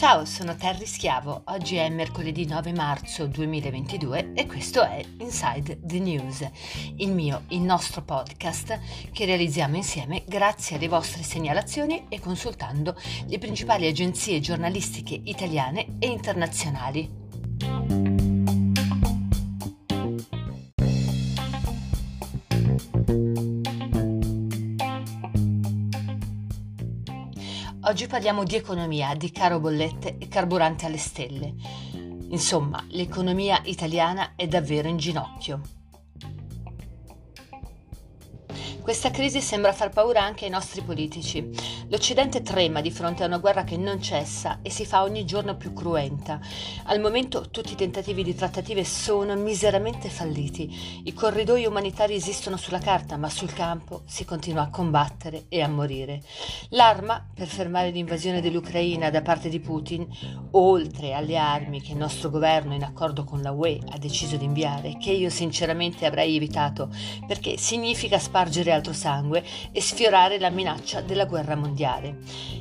Ciao, sono Terry Schiavo. Oggi è mercoledì 9 marzo 2022 e questo è Inside the News, il mio, il nostro podcast che realizziamo insieme grazie alle vostre segnalazioni e consultando le principali agenzie giornalistiche italiane e internazionali. Oggi parliamo di economia, di caro bollette e carburante alle stelle. Insomma, l'economia italiana è davvero in ginocchio. Questa crisi sembra far paura anche ai nostri politici. L'Occidente trema di fronte a una guerra che non cessa e si fa ogni giorno più cruenta. Al momento tutti i tentativi di trattative sono miseramente falliti. I corridoi umanitari esistono sulla carta, ma sul campo si continua a combattere e a morire. L'arma per fermare l'invasione dell'Ucraina da parte di Putin, oltre alle armi che il nostro governo in accordo con la UE ha deciso di inviare, che io sinceramente avrei evitato, perché significa spargere altro sangue e sfiorare la minaccia della guerra mondiale.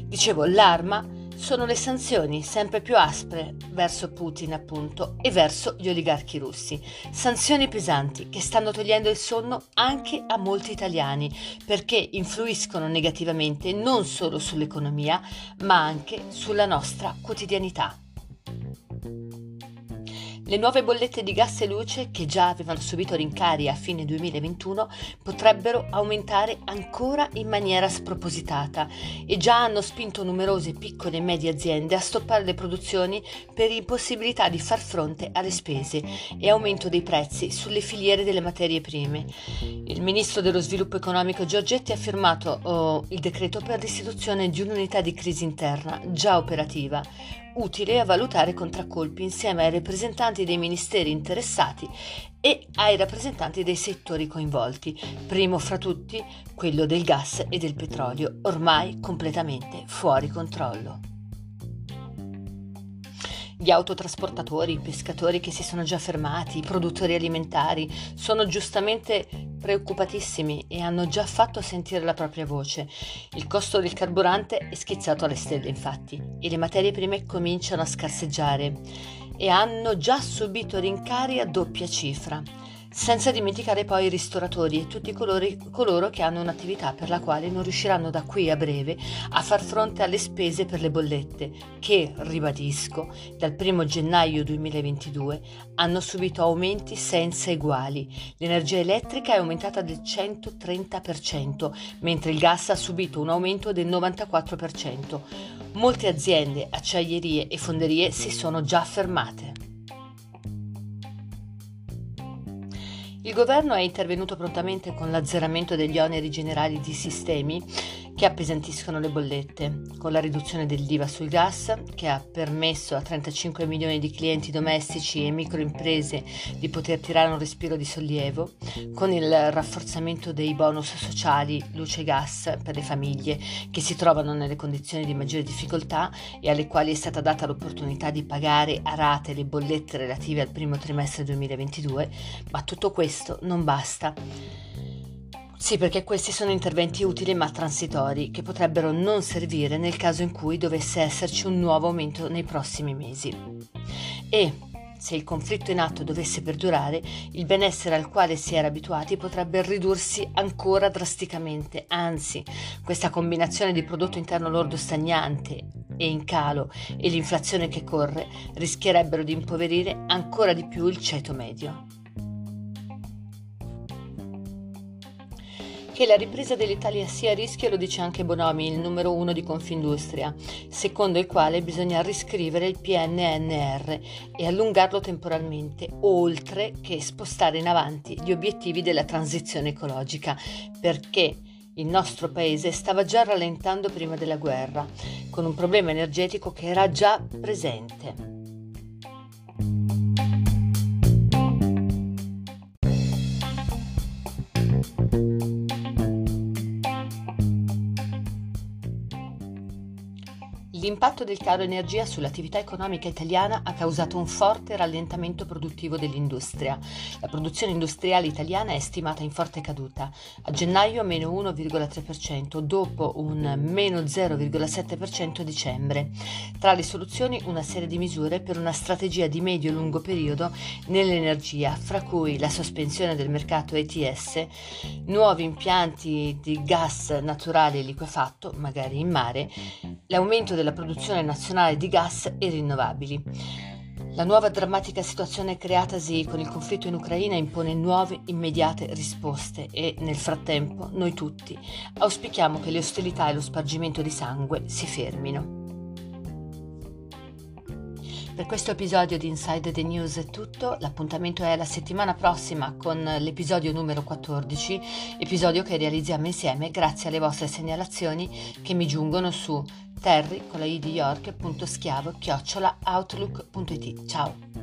Dicevo, l'arma sono le sanzioni sempre più aspre verso Putin, appunto, e verso gli oligarchi russi. Sanzioni pesanti che stanno togliendo il sonno anche a molti italiani perché influiscono negativamente non solo sull'economia, ma anche sulla nostra quotidianità. Le nuove bollette di gas e luce, che già avevano subito rincari a fine 2021, potrebbero aumentare ancora in maniera spropositata e già hanno spinto numerose piccole e medie aziende a stoppare le produzioni per impossibilità di far fronte alle spese e aumento dei prezzi sulle filiere delle materie prime. Il ministro dello sviluppo economico Giorgetti ha firmato oh, il decreto per l'istituzione di un'unità di crisi interna già operativa utile a valutare contraccolpi insieme ai rappresentanti dei ministeri interessati e ai rappresentanti dei settori coinvolti, primo fra tutti quello del gas e del petrolio, ormai completamente fuori controllo. Gli autotrasportatori, i pescatori che si sono già fermati, i produttori alimentari sono giustamente preoccupatissimi e hanno già fatto sentire la propria voce. Il costo del carburante è schizzato alle stelle, infatti, e le materie prime cominciano a scarseggiare e hanno già subito rincari a doppia cifra senza dimenticare poi i ristoratori e tutti colori, coloro che hanno un'attività per la quale non riusciranno da qui a breve a far fronte alle spese per le bollette che, ribadisco, dal 1 gennaio 2022 hanno subito aumenti senza eguali. L'energia elettrica è aumentata del 130%, mentre il gas ha subito un aumento del 94%. Molte aziende, acciaierie e fonderie si sono già fermate. Il governo è intervenuto prontamente con l'azzeramento degli oneri generali di sistemi che appesantiscono le bollette, con la riduzione dell'IVA sul gas che ha permesso a 35 milioni di clienti domestici e microimprese di poter tirare un respiro di sollievo, con il rafforzamento dei bonus sociali luce e gas per le famiglie che si trovano nelle condizioni di maggiore difficoltà e alle quali è stata data l'opportunità di pagare a rate le bollette relative al primo trimestre 2022, ma tutto questo non basta. Sì, perché questi sono interventi utili ma transitori che potrebbero non servire nel caso in cui dovesse esserci un nuovo aumento nei prossimi mesi. E se il conflitto in atto dovesse perdurare, il benessere al quale si era abituati potrebbe ridursi ancora drasticamente, anzi, questa combinazione di prodotto interno lordo stagnante e in calo e l'inflazione che corre rischierebbero di impoverire ancora di più il ceto medio. Che la ripresa dell'Italia sia a rischio lo dice anche Bonomi, il numero uno di Confindustria, secondo il quale bisogna riscrivere il PNNR e allungarlo temporalmente, oltre che spostare in avanti gli obiettivi della transizione ecologica, perché il nostro paese stava già rallentando prima della guerra, con un problema energetico che era già presente. L'impatto del caro energia sull'attività economica italiana ha causato un forte rallentamento produttivo dell'industria. La produzione industriale italiana è stimata in forte caduta, a gennaio meno 1,3%, dopo un meno 0,7% a dicembre. Tra le soluzioni una serie di misure per una strategia di medio-lungo periodo nell'energia, fra cui la sospensione del mercato ETS, nuovi impianti di gas naturale liquefatto, magari in mare, l'aumento della produzione nazionale di gas e rinnovabili. La nuova drammatica situazione creatasi con il conflitto in Ucraina impone nuove immediate risposte e nel frattempo noi tutti auspichiamo che le ostilità e lo spargimento di sangue si fermino. Per questo episodio di Inside the News è tutto, l'appuntamento è la settimana prossima con l'episodio numero 14, episodio che realizziamo insieme grazie alle vostre segnalazioni che mi giungono su terry con la i di York, punto schiavo, chiocciola, outlook.it. Ciao!